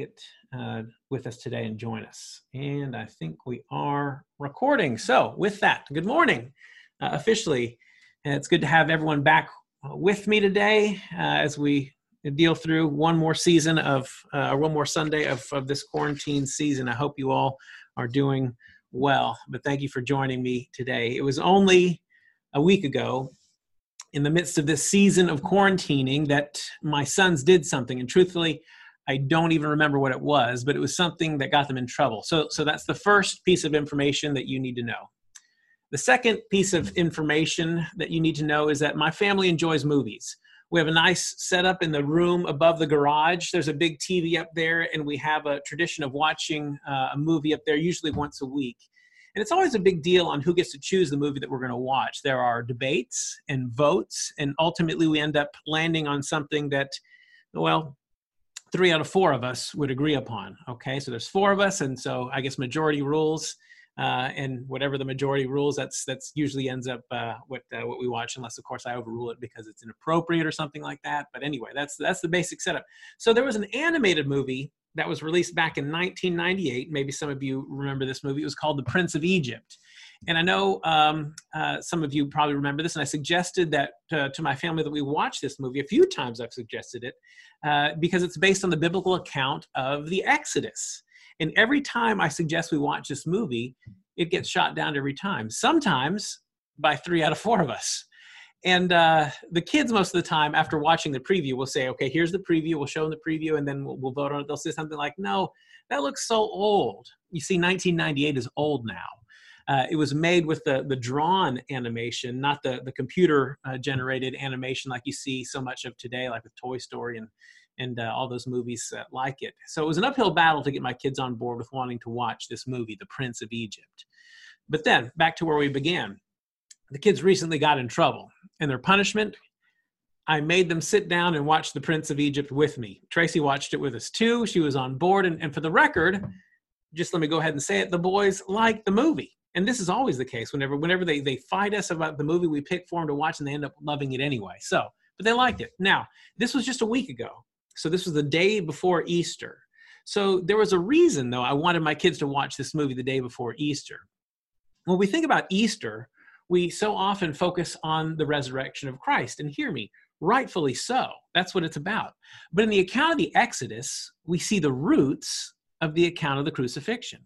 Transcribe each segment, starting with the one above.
it uh, with us today and join us. And I think we are recording. So, with that, good morning uh, officially. And it's good to have everyone back uh, with me today uh, as we deal through one more season of, uh, one more Sunday of, of this quarantine season. I hope you all are doing well. But thank you for joining me today. It was only a week ago in the midst of this season of quarantining that my sons did something. And truthfully, I don't even remember what it was, but it was something that got them in trouble. So, so that's the first piece of information that you need to know. The second piece of information that you need to know is that my family enjoys movies. We have a nice setup in the room above the garage. There's a big TV up there, and we have a tradition of watching uh, a movie up there, usually once a week. And it's always a big deal on who gets to choose the movie that we're going to watch. There are debates and votes, and ultimately we end up landing on something that, well, three out of four of us would agree upon. Okay, so there's four of us, and so I guess majority rules, uh, and whatever the majority rules, that's that's usually ends up uh, what uh, what we watch, unless of course I overrule it because it's inappropriate or something like that. But anyway, that's that's the basic setup. So there was an animated movie that was released back in 1998. Maybe some of you remember this movie. It was called The Prince of Egypt. And I know um, uh, some of you probably remember this, and I suggested that uh, to my family that we watch this movie. A few times I've suggested it uh, because it's based on the biblical account of the Exodus. And every time I suggest we watch this movie, it gets shot down every time, sometimes by three out of four of us. And uh, the kids, most of the time, after watching the preview, will say, okay, here's the preview. We'll show them the preview and then we'll, we'll vote on it. They'll say something like, no, that looks so old. You see, 1998 is old now. Uh, it was made with the, the drawn animation, not the, the computer uh, generated animation like you see so much of today, like with Toy Story and, and uh, all those movies like it. So it was an uphill battle to get my kids on board with wanting to watch this movie, The Prince of Egypt. But then, back to where we began. The kids recently got in trouble, and their punishment I made them sit down and watch The Prince of Egypt with me. Tracy watched it with us too. She was on board. And, and for the record, just let me go ahead and say it the boys liked the movie. And this is always the case whenever whenever they they fight us about the movie we pick for them to watch and they end up loving it anyway. So but they liked it. Now this was just a week ago. So this was the day before easter. So there was a reason though i wanted my kids to watch this movie the day before easter. When we think about easter we so often focus on the resurrection of christ and hear me rightfully so that's what it's about but in the account of the exodus we see the roots of the account of the crucifixion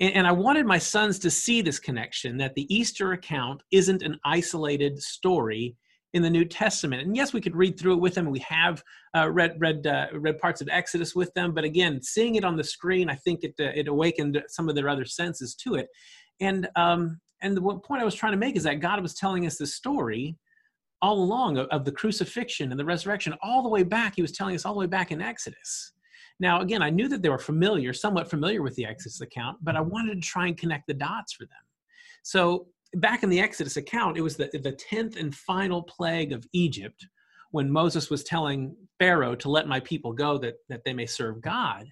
and, and I wanted my sons to see this connection that the Easter account isn't an isolated story in the New Testament. And yes, we could read through it with them. We have uh, read read uh, read parts of Exodus with them, but again, seeing it on the screen, I think it uh, it awakened some of their other senses to it. And um, and the point I was trying to make is that God was telling us this story all along of, of the crucifixion and the resurrection, all the way back. He was telling us all the way back in Exodus. Now, again, I knew that they were familiar, somewhat familiar with the Exodus account, but I wanted to try and connect the dots for them. So, back in the Exodus account, it was the, the 10th and final plague of Egypt when Moses was telling Pharaoh to let my people go that, that they may serve God.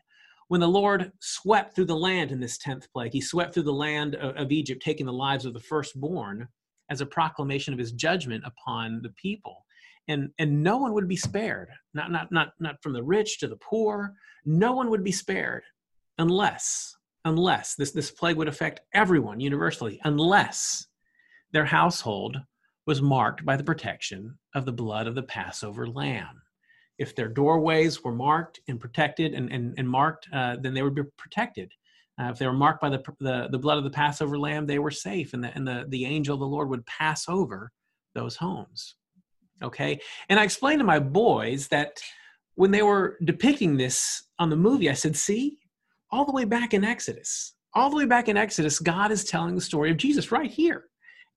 When the Lord swept through the land in this 10th plague, he swept through the land of, of Egypt, taking the lives of the firstborn as a proclamation of his judgment upon the people. And and no one would be spared not not not not from the rich to the poor. No one would be spared unless unless this this plague would affect everyone universally unless their household was marked by the protection of the blood of the passover lamb if their doorways were marked and protected and, and, and marked uh, then they would be protected uh, if they were marked by the, the, the blood of the passover lamb they were safe and the, and the, the angel of the lord would pass over those homes Okay. And I explained to my boys that when they were depicting this on the movie, I said, see, all the way back in Exodus, all the way back in Exodus, God is telling the story of Jesus right here.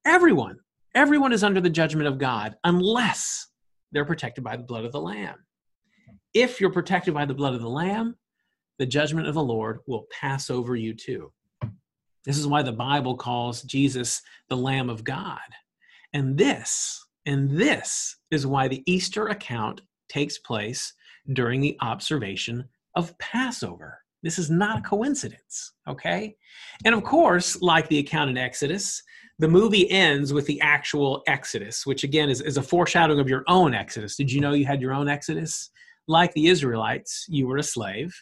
Everyone, everyone is under the judgment of God unless they're protected by the blood of the Lamb. If you're protected by the blood of the Lamb, the judgment of the Lord will pass over you too. This is why the Bible calls Jesus the Lamb of God. And this and this is why the Easter account takes place during the observation of Passover. This is not a coincidence, okay? And of course, like the account in Exodus, the movie ends with the actual Exodus, which again is, is a foreshadowing of your own Exodus. Did you know you had your own Exodus? Like the Israelites, you were a slave.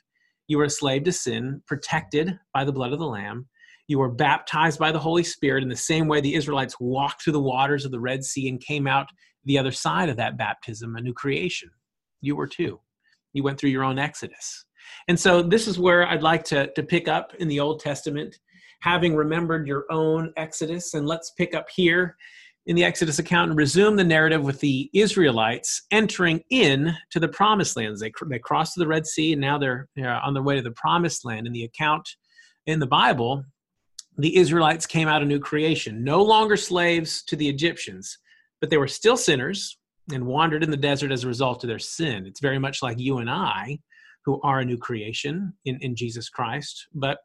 You were a slave to sin, protected by the blood of the Lamb. You were baptized by the Holy Spirit in the same way the Israelites walked through the waters of the Red Sea and came out the other side of that baptism, a new creation. You were too. You went through your own exodus. And so this is where I'd like to, to pick up in the Old Testament, having remembered your own exodus. And let's pick up here in the Exodus account and resume the narrative with the Israelites entering in to the promised lands. They, they crossed the Red Sea and now they're on their way to the promised land. In the account in the Bible, the Israelites came out a new creation, no longer slaves to the Egyptians, but they were still sinners and wandered in the desert as a result of their sin. It's very much like you and I, who are a new creation in, in Jesus Christ, but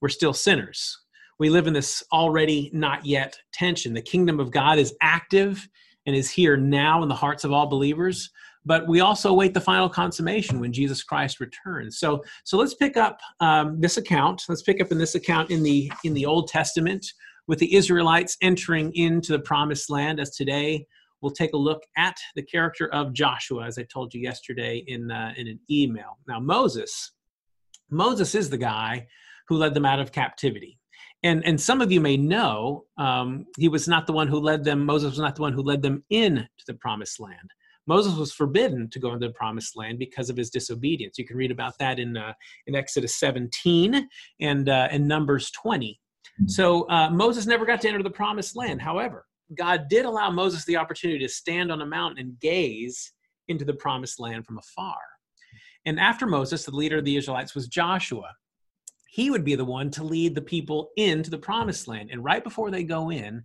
we're still sinners we live in this already not yet tension. The kingdom of God is active and is here now in the hearts of all believers, but we also await the final consummation when Jesus Christ returns. So, so let's pick up um, this account. Let's pick up in this account in the in the Old Testament with the Israelites entering into the promised land. As today we'll take a look at the character of Joshua, as I told you yesterday in uh, in an email. Now, Moses, Moses is the guy who led them out of captivity and and some of you may know um, he was not the one who led them moses was not the one who led them into the promised land. Moses was forbidden to go into the promised land because of his disobedience. You can read about that in uh, in exodus 17 and uh, in numbers 20 so uh, moses never got to enter the promised land. However god did allow moses the opportunity to stand on a mountain and gaze into the promised land from afar. And after moses the leader of the israelites was joshua he would be the one to lead the people into the promised land. And right before they go in,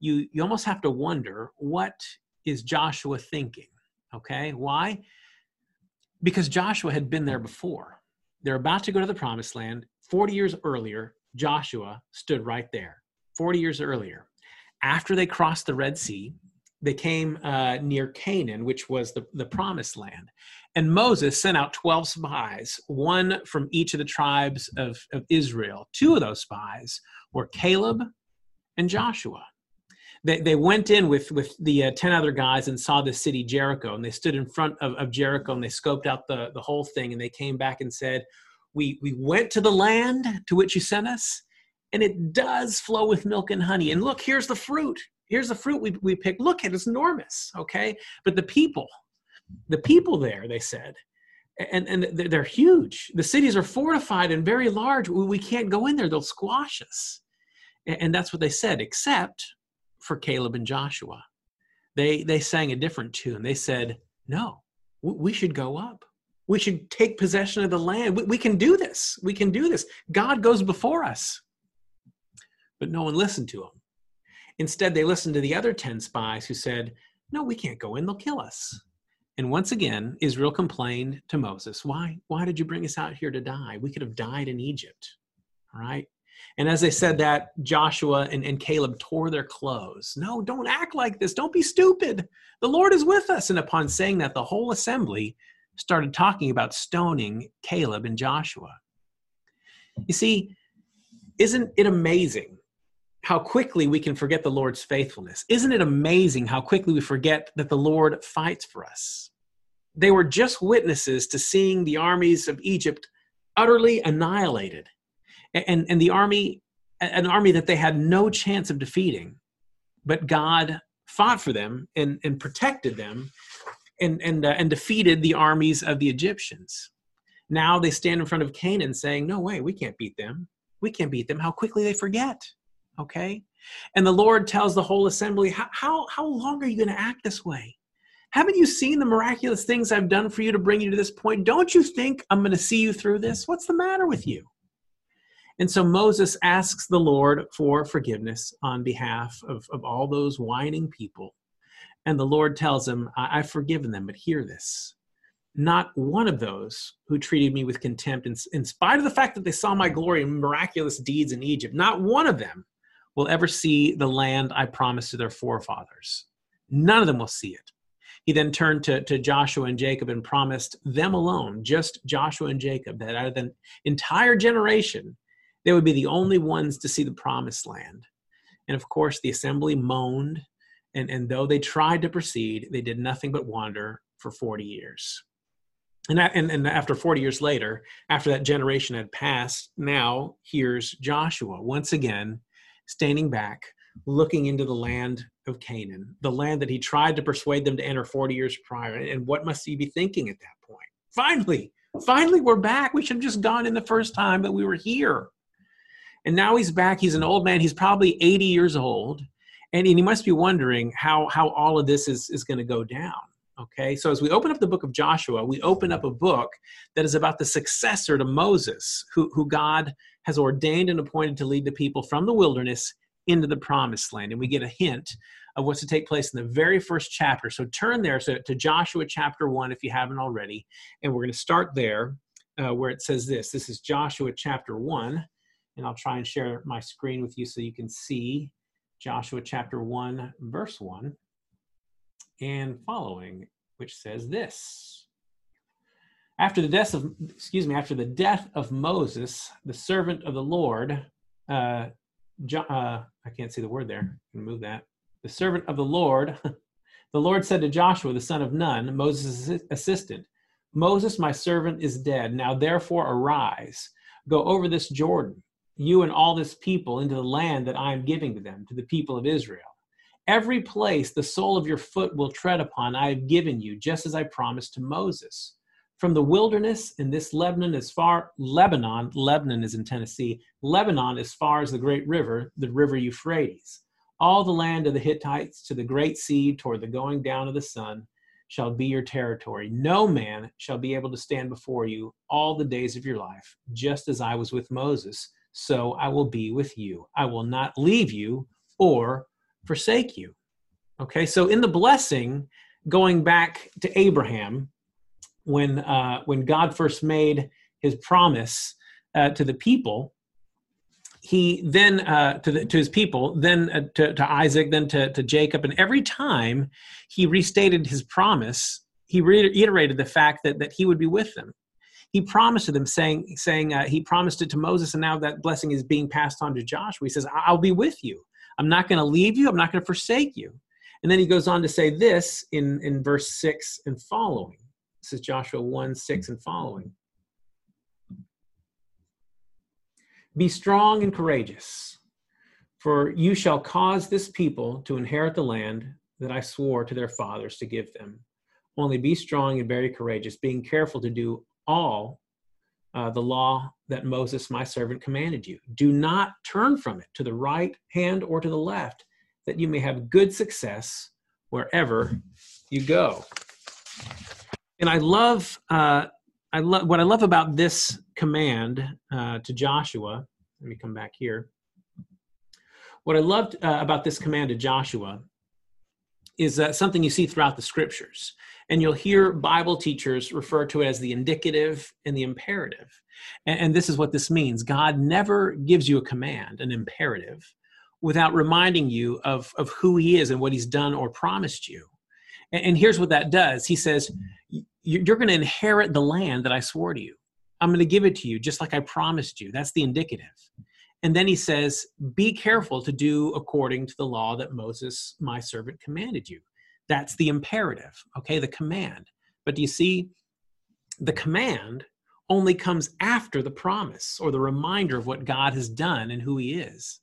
you you almost have to wonder what is Joshua thinking? Okay? Why? Because Joshua had been there before. They're about to go to the promised land. 40 years earlier, Joshua stood right there. 40 years earlier. After they crossed the Red Sea, they came uh, near Canaan, which was the, the promised land. And Moses sent out 12 spies, one from each of the tribes of, of Israel. Two of those spies were Caleb and Joshua. They, they went in with, with the uh, 10 other guys and saw the city Jericho. And they stood in front of, of Jericho and they scoped out the, the whole thing. And they came back and said, we, we went to the land to which you sent us, and it does flow with milk and honey. And look, here's the fruit. Here's the fruit we, we picked. Look, it is enormous, okay? But the people, the people there, they said, and, and they're huge. The cities are fortified and very large. We can't go in there, they'll squash us. And that's what they said, except for Caleb and Joshua. They, they sang a different tune. They said, No, we should go up. We should take possession of the land. We, we can do this. We can do this. God goes before us. But no one listened to them. Instead, they listened to the other 10 spies who said, No, we can't go in. They'll kill us. And once again, Israel complained to Moses, Why? Why did you bring us out here to die? We could have died in Egypt. All right. And as they said that, Joshua and, and Caleb tore their clothes. No, don't act like this. Don't be stupid. The Lord is with us. And upon saying that, the whole assembly started talking about stoning Caleb and Joshua. You see, isn't it amazing how quickly we can forget the Lord's faithfulness. Isn't it amazing how quickly we forget that the Lord fights for us? They were just witnesses to seeing the armies of Egypt utterly annihilated. And, and the army, an army that they had no chance of defeating, but God fought for them and, and protected them and, and, uh, and defeated the armies of the Egyptians. Now they stand in front of Canaan saying, No way, we can't beat them. We can't beat them. How quickly they forget okay? And the lord tells the whole assembly how, how, how long are you going to act this way? Haven't you seen the miraculous things i've done for you to bring you to this point? Don't you think i'm going to see you through this? What's the matter with you? And so moses asks the lord for forgiveness on behalf of, of all those whining people. And the lord tells him i've forgiven them but hear this. Not one of those who treated me with contempt in, in spite of the fact that they saw my glory and miraculous deeds in egypt not one of them will ever see the land I promised to their forefathers. None of them will see it. He then turned to, to Joshua and Jacob and promised them alone, just Joshua and Jacob, that out of the entire generation, they would be the only ones to see the promised land. And of course, the assembly moaned, and, and though they tried to proceed, they did nothing but wander for 40 years. and, and, and after 40 years later, after that generation had passed, now here's Joshua once again standing back, looking into the land of Canaan, the land that he tried to persuade them to enter 40 years prior. And what must he be thinking at that point? Finally, finally, we're back. We should have just gone in the first time, but we were here. And now he's back. He's an old man. He's probably 80 years old. And, and he must be wondering how, how all of this is, is going to go down. Okay, so as we open up the book of Joshua, we open up a book that is about the successor to Moses, who, who God has ordained and appointed to lead the people from the wilderness into the promised land. And we get a hint of what's to take place in the very first chapter. So turn there so, to Joshua chapter 1 if you haven't already. And we're going to start there uh, where it says this. This is Joshua chapter 1. And I'll try and share my screen with you so you can see Joshua chapter 1, verse 1 and following, which says this. After the death of, excuse me, after the death of Moses, the servant of the Lord, uh, jo- uh, I can't see the word there. move that. The servant of the Lord, the Lord said to Joshua, the son of Nun, Moses' assistant, Moses, my servant, is dead. Now therefore arise, go over this Jordan, you and all this people, into the land that I am giving to them, to the people of Israel. Every place the sole of your foot will tread upon, I have given you, just as I promised to Moses. From the wilderness in this Lebanon as far Lebanon, Lebanon is in Tennessee, Lebanon as far as the great river, the river Euphrates. All the land of the Hittites to the great sea toward the going down of the sun shall be your territory. No man shall be able to stand before you all the days of your life. Just as I was with Moses, so I will be with you. I will not leave you or forsake you. Okay, so in the blessing, going back to Abraham, when uh, when God first made His promise uh, to the people, he then uh, to, the, to his people, then uh, to, to Isaac, then to, to Jacob, and every time he restated his promise, he reiterated the fact that that he would be with them. He promised to them, saying saying uh, he promised it to Moses, and now that blessing is being passed on to Joshua. He says, "I'll be with you." I'm not going to leave you. I'm not going to forsake you. And then he goes on to say this in, in verse 6 and following. This is Joshua 1 6 and following. Be strong and courageous, for you shall cause this people to inherit the land that I swore to their fathers to give them. Only be strong and very courageous, being careful to do all uh, the law that Moses, my servant, commanded you. Do not turn from it to the right hand or to the left, that you may have good success wherever you go. And I love, uh, I love what I love about this command uh, to Joshua. Let me come back here. What I loved uh, about this command to Joshua is uh, something you see throughout the scriptures. And you'll hear Bible teachers refer to it as the indicative and the imperative. And, and this is what this means God never gives you a command, an imperative, without reminding you of, of who He is and what He's done or promised you. And, and here's what that does He says, You're going to inherit the land that I swore to you. I'm going to give it to you just like I promised you. That's the indicative. And then he says, Be careful to do according to the law that Moses, my servant, commanded you. That's the imperative, okay, the command. But do you see, the command only comes after the promise or the reminder of what God has done and who He is.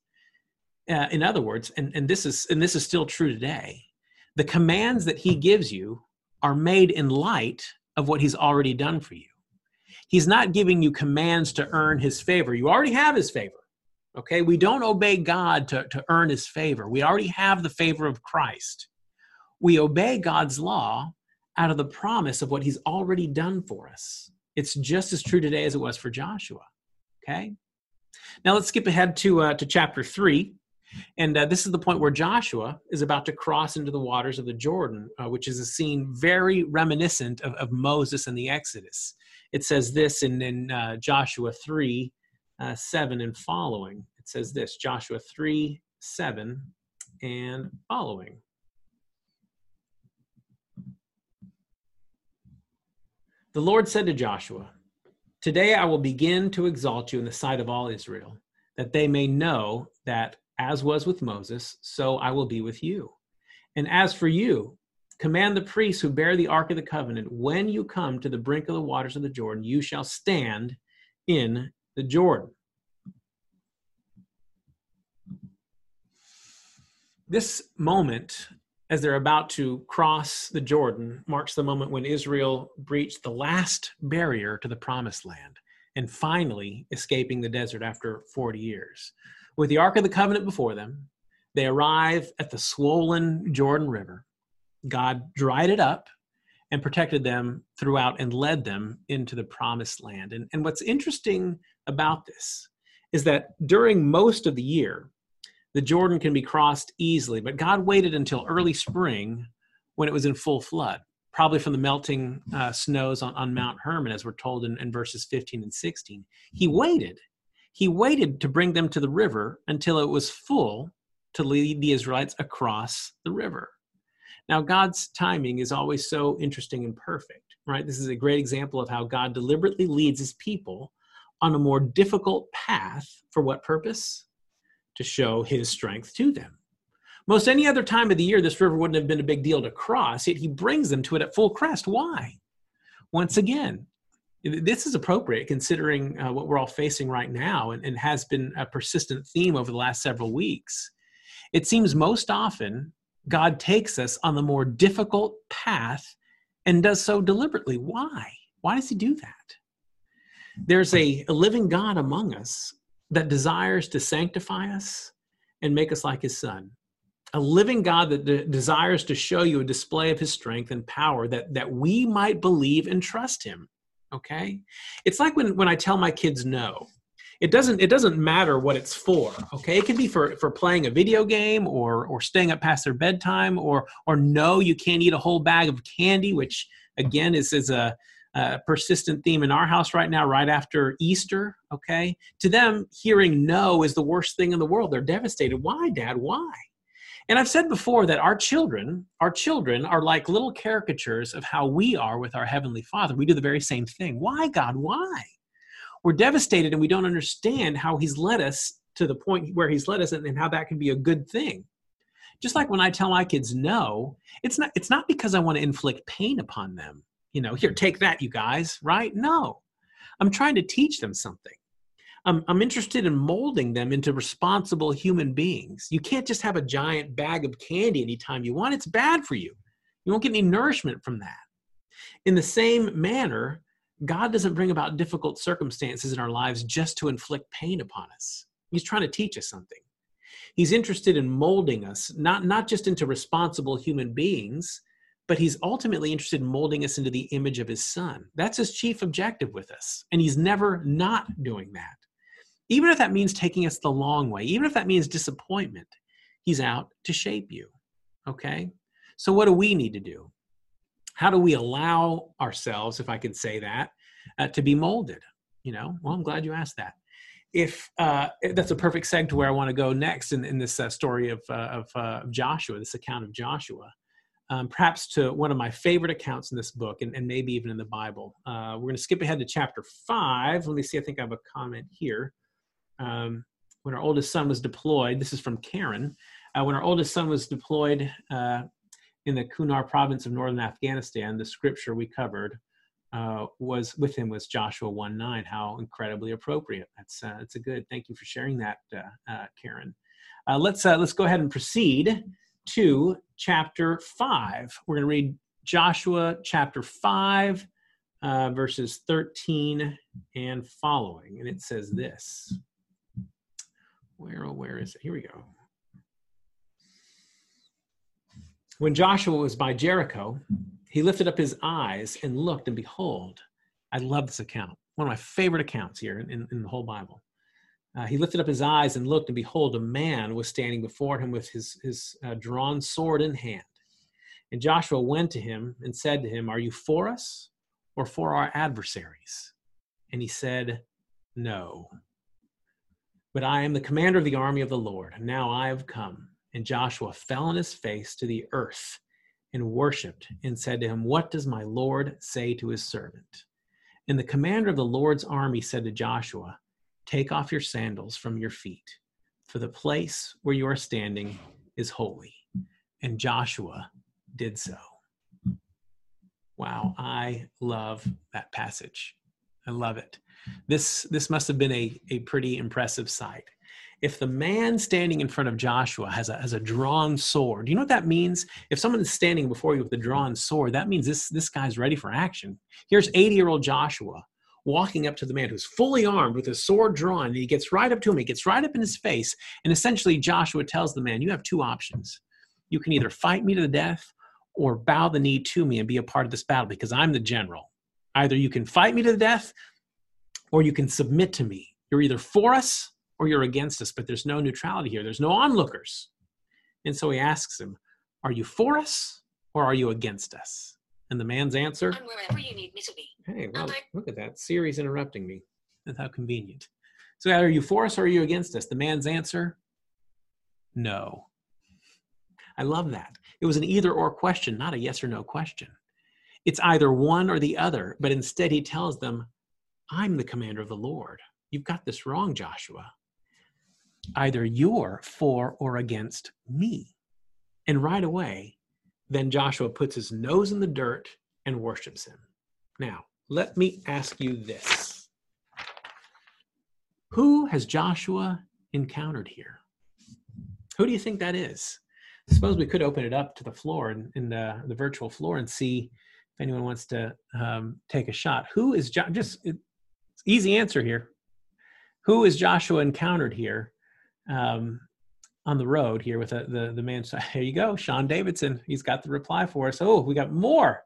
Uh, in other words, and, and this is and this is still true today, the commands that He gives you are made in light of what He's already done for you. He's not giving you commands to earn His favor. You already have His favor. Okay, we don't obey God to, to earn his favor. We already have the favor of Christ. We obey God's law out of the promise of what he's already done for us. It's just as true today as it was for Joshua. Okay, now let's skip ahead to, uh, to chapter 3. And uh, this is the point where Joshua is about to cross into the waters of the Jordan, uh, which is a scene very reminiscent of, of Moses and the Exodus. It says this in, in uh, Joshua 3 uh, 7 and following. It says this Joshua 3 7 and following. The Lord said to Joshua, Today I will begin to exalt you in the sight of all Israel, that they may know that as was with Moses, so I will be with you. And as for you, Command the priests who bear the Ark of the Covenant, when you come to the brink of the waters of the Jordan, you shall stand in the Jordan. This moment, as they're about to cross the Jordan, marks the moment when Israel breached the last barrier to the promised land and finally escaping the desert after 40 years. With the Ark of the Covenant before them, they arrive at the swollen Jordan River. God dried it up and protected them throughout and led them into the promised land. And, and what's interesting about this is that during most of the year, the Jordan can be crossed easily, but God waited until early spring when it was in full flood, probably from the melting uh, snows on, on Mount Hermon, as we're told in, in verses 15 and 16. He waited. He waited to bring them to the river until it was full to lead the Israelites across the river. Now, God's timing is always so interesting and perfect, right? This is a great example of how God deliberately leads his people on a more difficult path for what purpose? to show his strength to them. Most any other time of the year, this river wouldn't have been a big deal to cross, yet he brings them to it at full crest. Why? Once again, this is appropriate considering uh, what we're all facing right now and, and has been a persistent theme over the last several weeks. It seems most often God takes us on the more difficult path and does so deliberately. Why? Why does he do that? There's a, a living God among us that desires to sanctify us and make us like his son. A living god that de- desires to show you a display of his strength and power that that we might believe and trust him okay? It's like when when i tell my kids no. It doesn't it doesn't matter what it's for okay? It can be for for playing a video game or or staying up past their bedtime or or no you can't eat a whole bag of candy which again is is a persistent theme in our house right now, right after Easter. Okay. To them, hearing no is the worst thing in the world. They're devastated. Why, Dad? Why? And I've said before that our children, our children are like little caricatures of how we are with our Heavenly Father. We do the very same thing. Why, God? Why? We're devastated and we don't understand how He's led us to the point where He's led us and, and how that can be a good thing. Just like when I tell my kids no, it's not, it's not because I want to inflict pain upon them you know, here, take that, you guys, right? No. I'm trying to teach them something. I'm, I'm interested in molding them into responsible human beings. You can't just have a giant bag of candy anytime you want. It's bad for you. You won't get any nourishment from that. In the same manner, God doesn't bring about difficult circumstances in our lives just to inflict pain upon us. He's trying to teach us something. He's interested in molding us, not, not just into responsible human beings, but he's ultimately interested in molding us into the image of his son. That's his chief objective with us. And he's never not doing that. Even if that means taking us the long way, even if that means disappointment, he's out to shape you. Okay? So, what do we need to do? How do we allow ourselves, if I can say that, uh, to be molded? You know, well, I'm glad you asked that. If uh, that's a perfect seg to where I want to go next in, in this uh, story of, uh, of uh, Joshua, this account of Joshua um, perhaps to one of my favorite accounts in this book and, and maybe even in the Bible. Uh, we're going to skip ahead to chapter five. Let me see, I think I have a comment here. Um, when our oldest son was deployed, this is from Karen. Uh, when our oldest son was deployed uh, in the Kunar province of northern Afghanistan, the scripture we covered uh, was with him was Joshua 1 9. How incredibly appropriate. That's, uh, that's a good. Thank you for sharing that, uh, Karen. let's, let's go ahead and proceed to chapter 5. We're going to read Joshua chapter 5, uh, verses 13 and following. And it says this. Where, oh, where is it? Here we go. When Joshua was by Jericho, he lifted up his eyes and looked, and behold, I love this account. One of my favorite accounts here in, in the whole Bible. Uh, he lifted up his eyes and looked, and behold, a man was standing before him with his, his uh, drawn sword in hand. And Joshua went to him and said to him, Are you for us or for our adversaries? And he said, No. But I am the commander of the army of the Lord, and now I have come. And Joshua fell on his face to the earth and worshipped and said to him, What does my Lord say to his servant? And the commander of the Lord's army said to Joshua, Take off your sandals from your feet, for the place where you are standing is holy. And Joshua did so. Wow, I love that passage. I love it. This this must have been a, a pretty impressive sight. If the man standing in front of Joshua has a has a drawn sword, you know what that means? If someone is standing before you with a drawn sword, that means this this guy's ready for action. Here's 80-year-old Joshua walking up to the man who's fully armed with his sword drawn, and he gets right up to him, he gets right up in his face, and essentially Joshua tells the man, You have two options. You can either fight me to the death or bow the knee to me and be a part of this battle because I'm the general. Either you can fight me to the death or you can submit to me. You're either for us or you're against us, but there's no neutrality here. There's no onlookers. And so he asks him, Are you for us or are you against us? And the man's answer, I'm wherever you need me to be. Hey, well, look at that. Siri's interrupting me. That's how convenient. So are you for us or are you against us? The man's answer, no. I love that. It was an either or question, not a yes or no question. It's either one or the other, but instead he tells them, I'm the commander of the Lord. You've got this wrong, Joshua. Either you're for or against me. And right away, then Joshua puts his nose in the dirt and worships him. Now, let me ask you this Who has Joshua encountered here? Who do you think that is? I suppose we could open it up to the floor in, in the, the virtual floor and see if anyone wants to um, take a shot. Who is jo- just easy answer here? Who is Joshua encountered here um, on the road here with the, the the man? Here you go, Sean Davidson. He's got the reply for us. Oh, we got more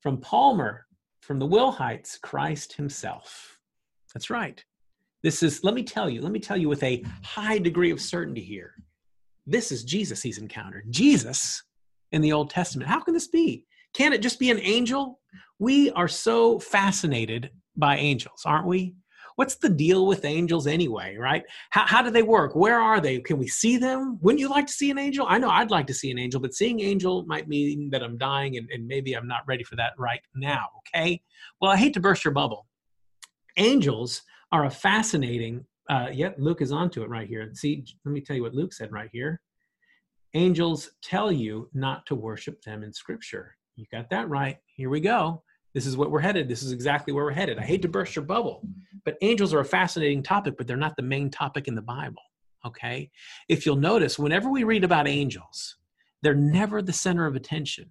from Palmer from the Will Heights. Christ Himself. That's right. This is. Let me tell you. Let me tell you with a high degree of certainty here this is Jesus he's encountered. Jesus in the Old Testament. How can this be? Can it just be an angel? We are so fascinated by angels, aren't we? What's the deal with angels anyway, right? How, how do they work? Where are they? Can we see them? Wouldn't you like to see an angel? I know I'd like to see an angel, but seeing angel might mean that I'm dying and, and maybe I'm not ready for that right now, okay? Well, I hate to burst your bubble. Angels are a fascinating uh, yep, Luke is onto it right here. See, let me tell you what Luke said right here. Angels tell you not to worship them in Scripture. You got that right. Here we go. This is what we're headed. This is exactly where we're headed. I hate to burst your bubble, but angels are a fascinating topic, but they're not the main topic in the Bible. Okay? If you'll notice, whenever we read about angels, they're never the center of attention.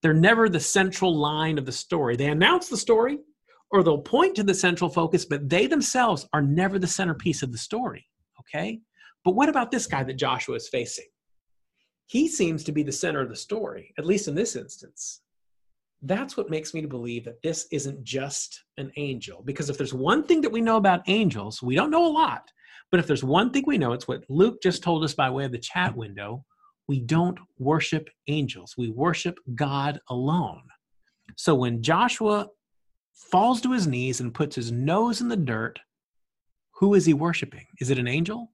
They're never the central line of the story. They announce the story, or they'll point to the central focus, but they themselves are never the centerpiece of the story. Okay? But what about this guy that Joshua is facing? He seems to be the center of the story, at least in this instance. That's what makes me to believe that this isn't just an angel. Because if there's one thing that we know about angels, we don't know a lot, but if there's one thing we know, it's what Luke just told us by way of the chat window we don't worship angels, we worship God alone. So when Joshua falls to his knees and puts his nose in the dirt, who is he worshiping? Is it an angel?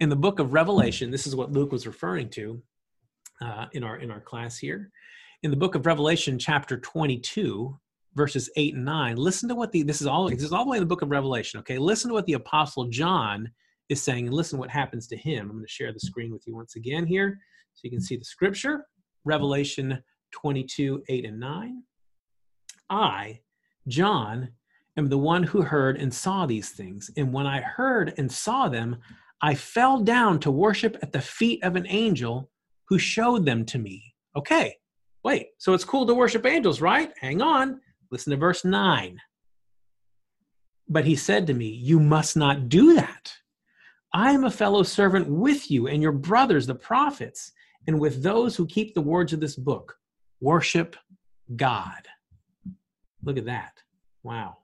In the book of Revelation, this is what Luke was referring to uh, in our in our class here. In the book of Revelation, chapter 22, verses 8 and 9, listen to what the this is all this is all the way in the book of Revelation. Okay, listen to what the apostle John is saying, and listen what happens to him. I'm going to share the screen with you once again here, so you can see the scripture. Revelation 22, 8 and 9. I John am the one who heard and saw these things. And when I heard and saw them, I fell down to worship at the feet of an angel who showed them to me. Okay, wait, so it's cool to worship angels, right? Hang on. Listen to verse 9. But he said to me, You must not do that. I am a fellow servant with you and your brothers, the prophets, and with those who keep the words of this book. Worship God. Look at that. Wow.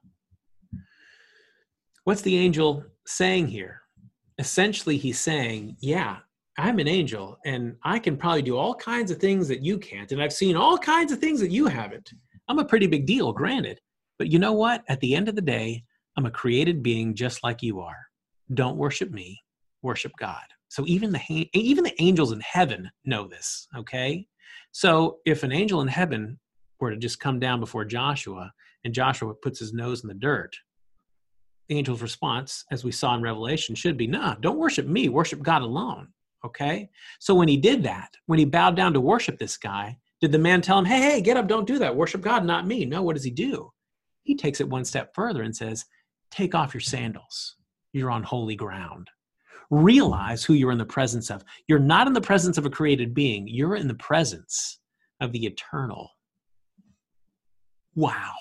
What's the angel saying here? Essentially, he's saying, Yeah, I'm an angel and I can probably do all kinds of things that you can't. And I've seen all kinds of things that you haven't. I'm a pretty big deal, granted. But you know what? At the end of the day, I'm a created being just like you are. Don't worship me, worship God. So even the even the angels in heaven know this, okay? So if an angel in heaven were to just come down before Joshua and Joshua puts his nose in the dirt, the angel's response, as we saw in Revelation, should be, nah, don't worship me, worship God alone. Okay? So when he did that, when he bowed down to worship this guy, Did the man tell him, hey, hey, get up, don't do that, worship God, not me? No, what does he do? He takes it one step further and says, take off your sandals. You're on holy ground. Realize who you're in the presence of. You're not in the presence of a created being, you're in the presence of the eternal. Wow.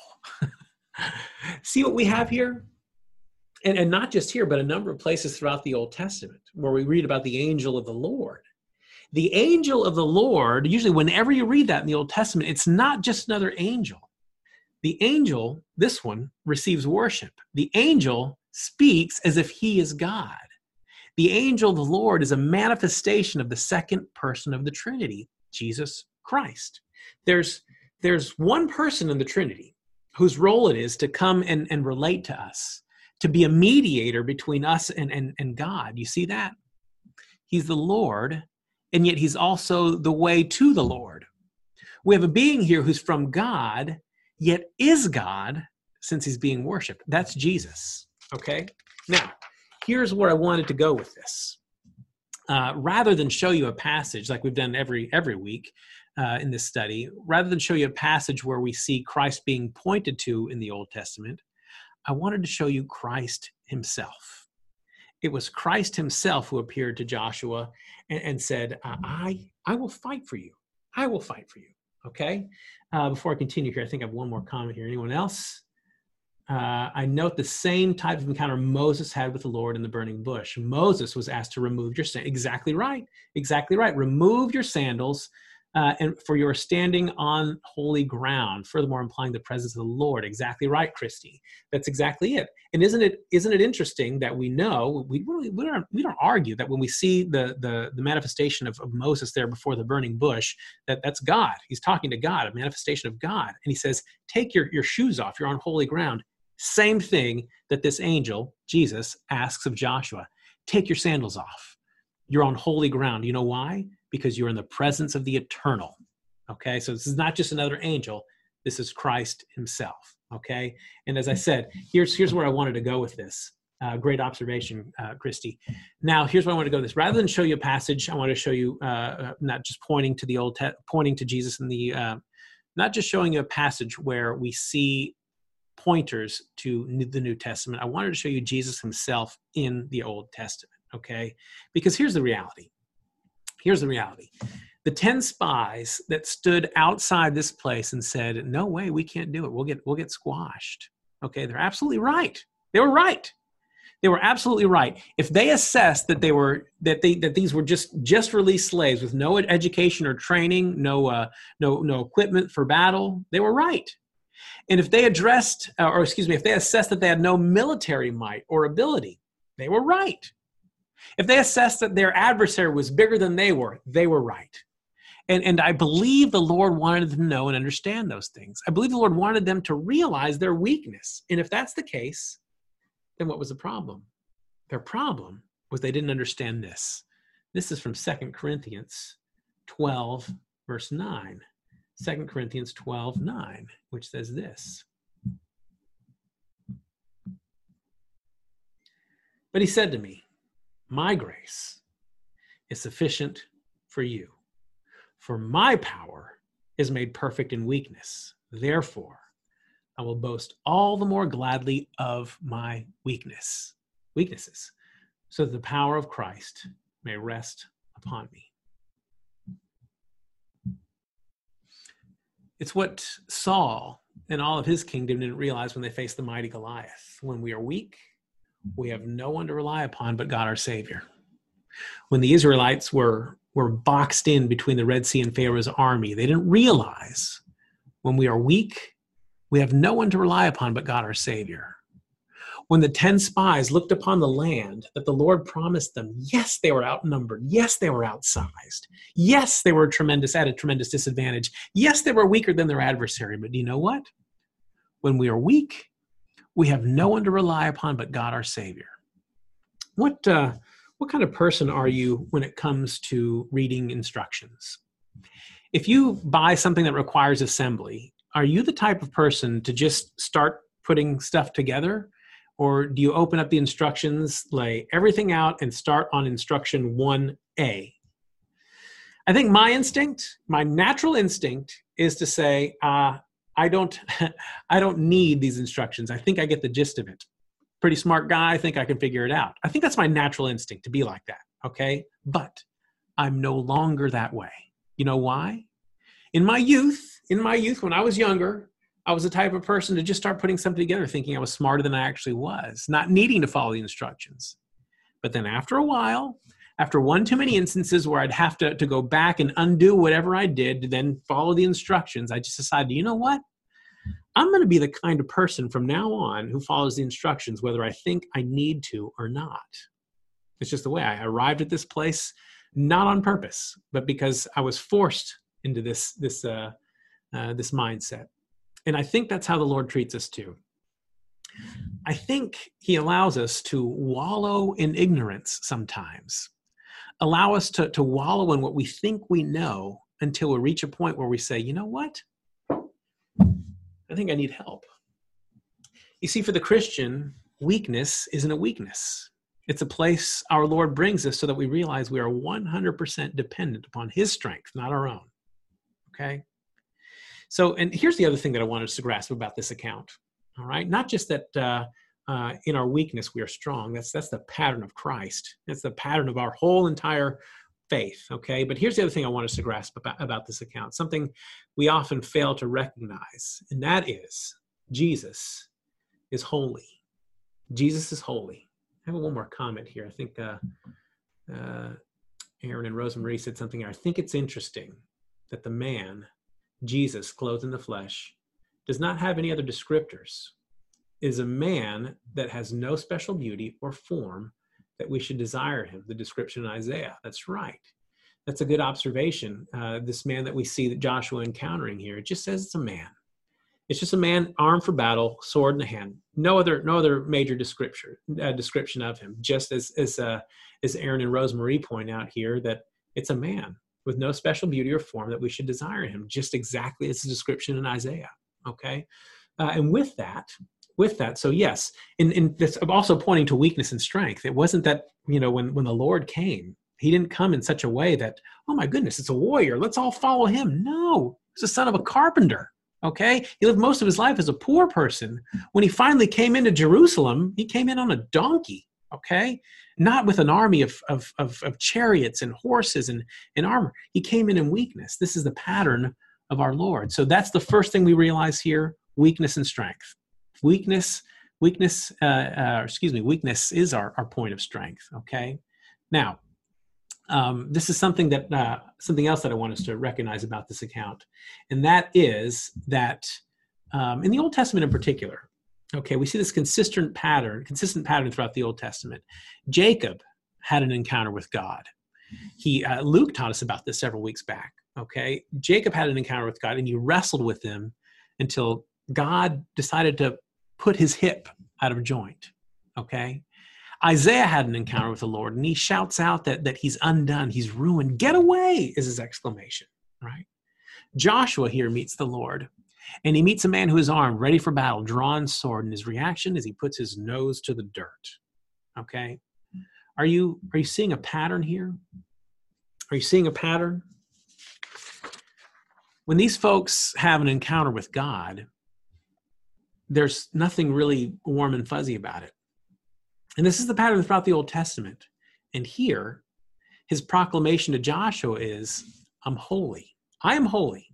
See what we have here? And, and not just here, but a number of places throughout the Old Testament where we read about the angel of the Lord. The angel of the Lord, usually, whenever you read that in the Old Testament, it's not just another angel. The angel, this one, receives worship. The angel speaks as if he is God. The angel of the Lord is a manifestation of the second person of the Trinity, Jesus Christ. There's, there's one person in the Trinity whose role it is to come and, and relate to us, to be a mediator between us and, and, and God. You see that? He's the Lord, and yet he's also the way to the Lord. We have a being here who's from God, yet is God since he's being worshiped. That's Jesus. Okay? Now, here's where I wanted to go with this. Uh, rather than show you a passage like we've done every every week uh, in this study, rather than show you a passage where we see Christ being pointed to in the Old Testament, I wanted to show you Christ Himself. It was Christ Himself who appeared to Joshua and, and said, "I I will fight for you. I will fight for you." Okay. Uh, before I continue here, I think I have one more comment here. Anyone else? uh, I note the same type of encounter Moses had with the Lord in the burning bush. Moses was asked to remove your sandals. Exactly right. Exactly right. Remove your sandals, uh, and for your standing on holy ground. Furthermore, implying the presence of the Lord. Exactly right, Christy. That's exactly it. And isn't it isn't it interesting that we know we really we don't we don't argue that when we see the the, the manifestation of, of Moses there before the burning bush that that's God. He's talking to God, a manifestation of God, and he says, "Take your your shoes off. You're on holy ground." Same thing that this angel, Jesus, asks of Joshua take your sandals off. You're on holy ground. You know why? Because you're in the presence of the eternal. Okay, so this is not just another angel, this is Christ himself. Okay, and as I said, here's, here's where I wanted to go with this. Uh, great observation, uh, Christy. Now, here's where I want to go. With this rather than show you a passage, I want to show you uh, uh not just pointing to the old, te- pointing to Jesus in the, uh, not just showing you a passage where we see pointers to the New Testament. I wanted to show you Jesus himself in the Old Testament, okay? Because here's the reality. Here's the reality. The 10 spies that stood outside this place and said, "No way, we can't do it. We'll get we'll get squashed." Okay, they're absolutely right. They were right. They were absolutely right. If they assessed that they were that they that these were just just released slaves with no education or training, no uh, no no equipment for battle, they were right. And if they addressed, uh, or excuse me, if they assessed that they had no military might or ability, they were right. If they assessed that their adversary was bigger than they were, they were right. And, and I believe the Lord wanted them to know and understand those things. I believe the Lord wanted them to realize their weakness. And if that's the case, then what was the problem? Their problem was they didn't understand this. This is from Second Corinthians 12, verse 9. 2 Corinthians 12 9, which says this. But he said to me, My grace is sufficient for you, for my power is made perfect in weakness. Therefore, I will boast all the more gladly of my weakness, weaknesses, so that the power of Christ may rest upon me. It's what Saul and all of his kingdom didn't realize when they faced the mighty Goliath. When we are weak, we have no one to rely upon but God our Savior. When the Israelites were, were boxed in between the Red Sea and Pharaoh's army, they didn't realize when we are weak, we have no one to rely upon but God our Savior when the 10 spies looked upon the land that the Lord promised them, yes, they were outnumbered. Yes, they were outsized. Yes, they were tremendous at a tremendous disadvantage. Yes, they were weaker than their adversary. But do you know what? When we are weak, we have no one to rely upon but God our Savior. What, uh, what kind of person are you when it comes to reading instructions? If you buy something that requires assembly, are you the type of person to just start putting stuff together? or do you open up the instructions, lay everything out, and start on instruction 1A? I think my instinct, my natural instinct, is to say, uh, I don't, I don't need these instructions. I think I get the gist of it. Pretty smart guy. I think I can figure it out. I think that's my natural instinct to be like that. Okay, but I'm no longer that way. You know why? In my youth, in my youth, when I was younger, I was the type of person to just start putting something together, thinking I was smarter than I actually was, not needing to follow the instructions. But then after a while, after one too many instances where I'd have to, to go back and undo whatever I did to then follow the instructions, I just decided, you know what? I'm going to be the kind of person from now on who follows the instructions, whether I think I need to or not. It's just the way I arrived at this place, not on purpose, but because I was forced into this this uh, uh, this mindset. And I think that's how the Lord treats us too. I think He allows us to wallow in ignorance sometimes allow us to, to wallow in what we think we know until we reach a point where we say, you know what? I think I need help. You see, for the Christian, weakness isn't a weakness. It's a place our Lord brings us so that we realize we are 100% dependent upon His strength, not our own. Okay? So, and here's the other thing that I wanted us to grasp about this account. All right? Not just that uh, uh, in our weakness we are strong. That's that's the pattern of Christ. That's the pattern of our whole entire faith. Okay, but here's the other thing I want us to grasp about, about this account. Something we often fail to recognize, and that is Jesus is holy. Jesus is holy. I have one more comment here. I think uh, uh, Aaron and Rosemary said something here. I think it's interesting that the man, Jesus, clothed in the flesh, does not have any other descriptors is a man that has no special beauty or form that we should desire him. The description in Isaiah. That's right. That's a good observation. Uh, this man that we see that Joshua encountering here, it just says it's a man. It's just a man armed for battle, sword in the hand. No other, no other major description uh, description of him. Just as as uh, as Aaron and Rosemarie point out here, that it's a man with no special beauty or form that we should desire him. Just exactly as the description in Isaiah. Okay, uh, and with that, with that. So yes, and, and that's also pointing to weakness and strength. It wasn't that, you know, when, when the Lord came, he didn't come in such a way that, oh my goodness, it's a warrior. Let's all follow him. No, he's the son of a carpenter. Okay. He lived most of his life as a poor person. When he finally came into Jerusalem, he came in on a donkey. Okay. Not with an army of, of, of, of chariots and horses and, and armor. He came in in weakness. This is the pattern of our Lord. So that's the first thing we realize here weakness and strength weakness weakness uh, uh, excuse me weakness is our, our point of strength okay? Now um, this is something that uh, something else that i want us to recognize about this account and that is that um, in the old testament in particular okay we see this consistent pattern consistent pattern throughout the old testament. Jacob had an encounter with god. He uh, luke taught us about this several weeks back okay? Jacob had an encounter with god and he wrestled with him until god decided to put his hip out of joint. Okay? Isaiah had an encounter with the Lord and he shouts out that, that he's undone, he's ruined. Get away is his exclamation, right? Joshua here meets the Lord and he meets a man who is armed, ready for battle, drawn sword, and his reaction is he puts his nose to the dirt. Okay? Are you are you seeing a pattern here? Are you seeing a pattern? When these folks have an encounter with God, there's nothing really warm and fuzzy about it. And this is the pattern throughout the Old Testament. And here, his proclamation to Joshua is I'm holy. I am holy.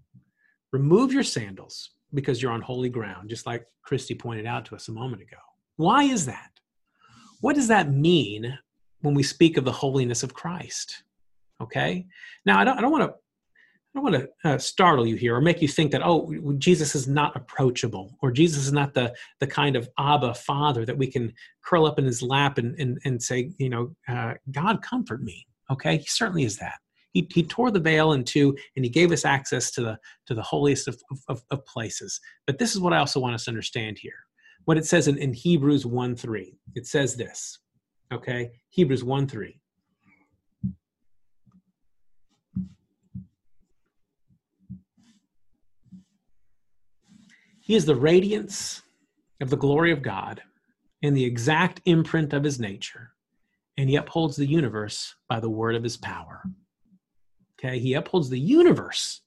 Remove your sandals because you're on holy ground, just like Christy pointed out to us a moment ago. Why is that? What does that mean when we speak of the holiness of Christ? Okay. Now, I don't, I don't want to I don't want to uh, startle you here or make you think that oh Jesus is not approachable or Jesus is not the the kind of Abba Father that we can curl up in His lap and and, and say you know uh, God comfort me. Okay, He certainly is that. He, he tore the veil in two and he gave us access to the to the holiest of, of, of places. But this is what I also want us to understand here. What it says in, in Hebrews 1 3. It says this. Okay, Hebrews 1 3. He is the radiance of the glory of God and the exact imprint of his nature, and he upholds the universe by the word of his power. Okay, he upholds the universe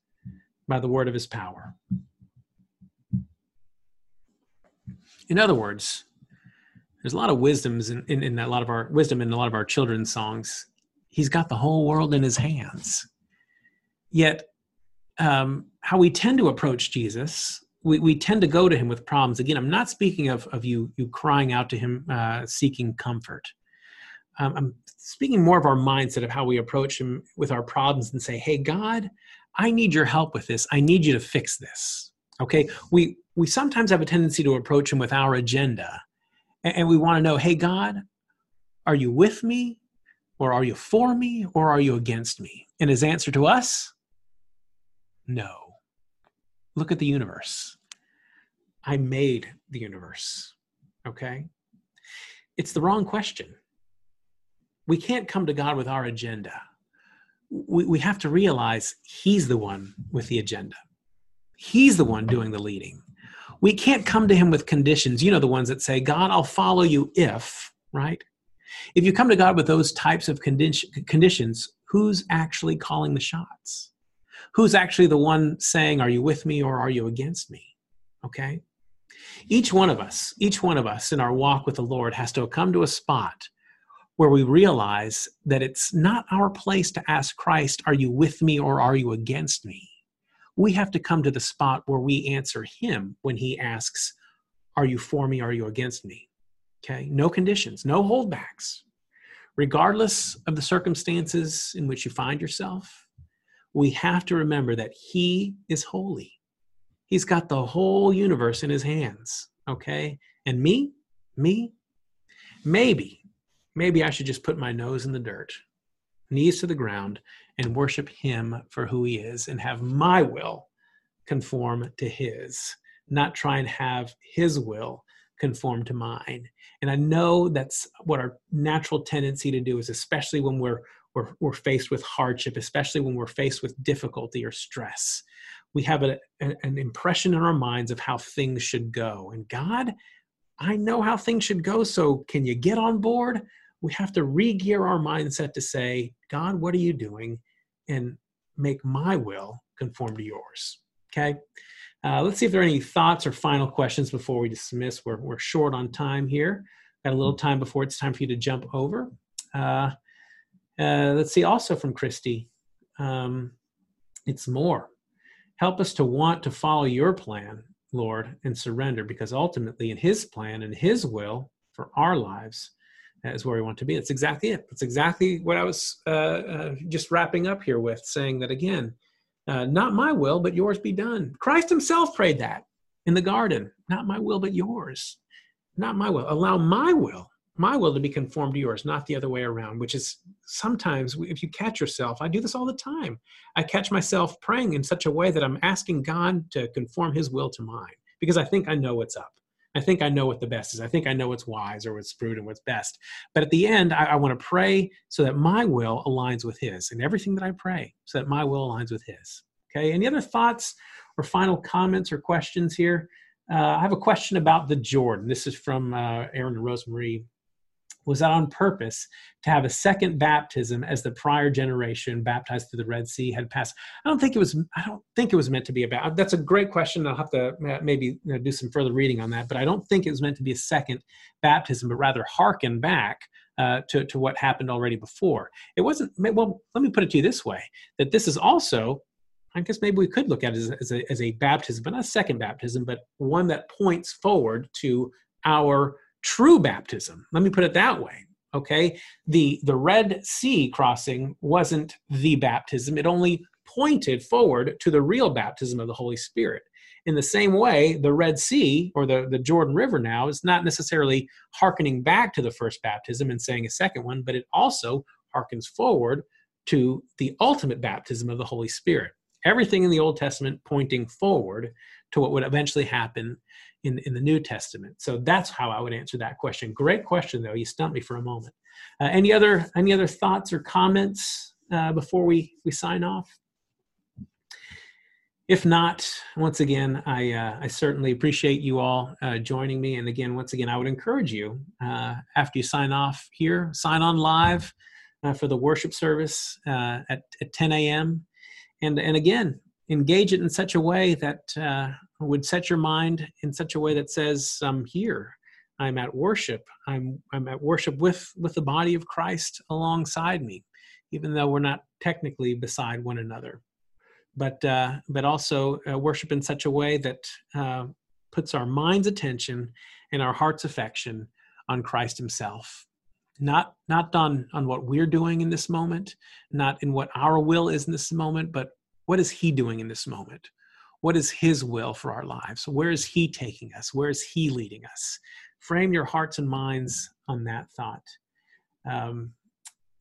by the word of his power. In other words, there's a lot of wisdoms in, in, in, a lot of our wisdom in a lot of our children's songs. He's got the whole world in his hands. Yet, um, how we tend to approach Jesus, we, we tend to go to him with problems. Again, I'm not speaking of, of you, you crying out to him, uh, seeking comfort. Um, I'm speaking more of our mindset of how we approach him with our problems and say, Hey, God, I need your help with this. I need you to fix this. Okay. We, we sometimes have a tendency to approach him with our agenda and we want to know, Hey, God, are you with me? Or are you for me? Or are you against me? And his answer to us, no. Look at the universe. I made the universe. Okay? It's the wrong question. We can't come to God with our agenda. We, we have to realize He's the one with the agenda, He's the one doing the leading. We can't come to Him with conditions. You know, the ones that say, God, I'll follow you if, right? If you come to God with those types of condi- conditions, who's actually calling the shots? Who's actually the one saying, Are you with me or are you against me? Okay? Each one of us, each one of us in our walk with the Lord has to come to a spot where we realize that it's not our place to ask Christ, Are you with me or are you against me? We have to come to the spot where we answer Him when He asks, Are you for me? Or are you against me? Okay, no conditions, no holdbacks. Regardless of the circumstances in which you find yourself, we have to remember that He is holy. He's got the whole universe in His hands. Okay, and me, me, maybe maybe I should just put my nose in the dirt, knees to the ground, and worship Him for who He is and have my will conform to His, not try and have His will conform to mine. And I know that's what our natural tendency to do is, especially when we're we're, we're faced with hardship, especially when we're faced with difficulty or stress. We have a, a, an impression in our minds of how things should go. And God, I know how things should go. So can you get on board? we have to re-gear our mindset to say, God, what are you doing? And make my will conform to yours. Okay. Uh, let's see if there are any thoughts or final questions before we dismiss. We're, we're short on time here. Got a little time before it's time for you to jump over. Uh, uh, let's see, also from Christy, um, it's more. Help us to want to follow your plan, Lord, and surrender, because ultimately, in His plan and His will for our lives, is where we want to be. That's exactly it. That's exactly what I was uh, uh, just wrapping up here with, saying that again, uh, not my will, but yours be done. Christ himself prayed that in the garden. Not my will, but yours. Not my will. Allow my will, my will to be conformed to yours, not the other way around, which is sometimes, if you catch yourself, I do this all the time. I catch myself praying in such a way that I'm asking God to conform his will to mine because I think I know what's up. I think I know what the best is. I think I know what's wise or what's prudent, what's best. But at the end, I, I want to pray so that my will aligns with His and everything that I pray so that my will aligns with His. Okay. Any other thoughts or final comments or questions here? Uh, I have a question about the Jordan. This is from uh, Aaron and Rosemarie was that on purpose to have a second baptism as the prior generation baptized through the Red Sea had passed? I don't think it was. I don't think it was meant to be about. That's a great question. I'll have to maybe you know, do some further reading on that. But I don't think it was meant to be a second baptism, but rather hearken back uh, to to what happened already before. It wasn't. Well, let me put it to you this way: that this is also. I guess maybe we could look at it as, as, a, as a baptism, but not a second baptism, but one that points forward to our true baptism. Let me put it that way. Okay. The, the Red Sea crossing wasn't the baptism, it only pointed forward to the real baptism of the Holy Spirit. In the same way, the Red Sea or the, the Jordan River now is not necessarily hearkening back to the first baptism and saying a second one, but it also harkens forward to the ultimate baptism of the Holy Spirit. Everything in the Old Testament pointing forward to what would eventually happen in, in the New Testament. So that's how I would answer that question. Great question, though. You stumped me for a moment. Uh, any other any other thoughts or comments uh, before we we sign off? If not, once again, I uh, I certainly appreciate you all uh, joining me. And again, once again, I would encourage you uh, after you sign off here, sign on live. uh, for the worship service at, at 10 a.m. And, and again, engage it in such a way that uh, would set your mind in such a way that says, I'm here. I'm at worship. I'm, I'm at worship with, with the body of Christ alongside me, even though we're not technically beside one another. But, uh, but also uh, worship in such a way that uh, puts our mind's attention and our heart's affection on Christ Himself not not on on what we're doing in this moment not in what our will is in this moment but what is he doing in this moment? What is his will for our lives? Where is he taking us? Where is he leading us? Frame your hearts and minds on that thought. Um,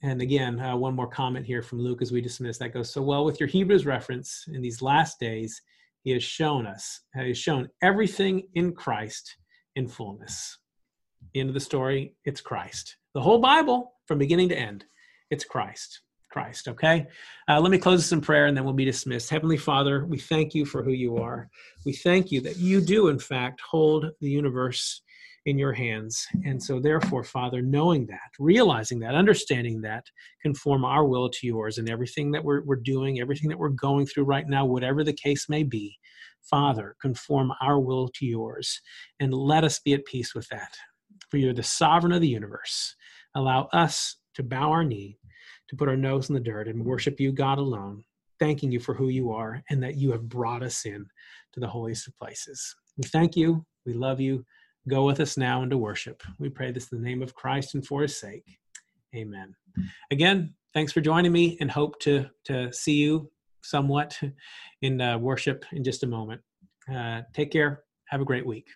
and again uh, one more comment here from luke as we dismiss. That goes so well with your hebrews reference in these last days he has shown us he has shown everything in christ in fullness. End of the story. It's christ. The whole Bible from beginning to end. It's Christ. Christ, okay? Uh, let me close this in prayer and then we'll be dismissed. Heavenly Father, we thank you for who you are. We thank you that you do, in fact, hold the universe in your hands. And so, therefore, Father, knowing that, realizing that, understanding that, conform our will to yours and everything that we're, we're doing, everything that we're going through right now, whatever the case may be. Father, conform our will to yours and let us be at peace with that. For you're the sovereign of the universe. Allow us to bow our knee, to put our nose in the dirt and worship you, God alone, thanking you for who you are and that you have brought us in to the holiest of places. We thank you. We love you. Go with us now into worship. We pray this in the name of Christ and for his sake. Amen. Again, thanks for joining me and hope to, to see you somewhat in uh, worship in just a moment. Uh, take care. Have a great week.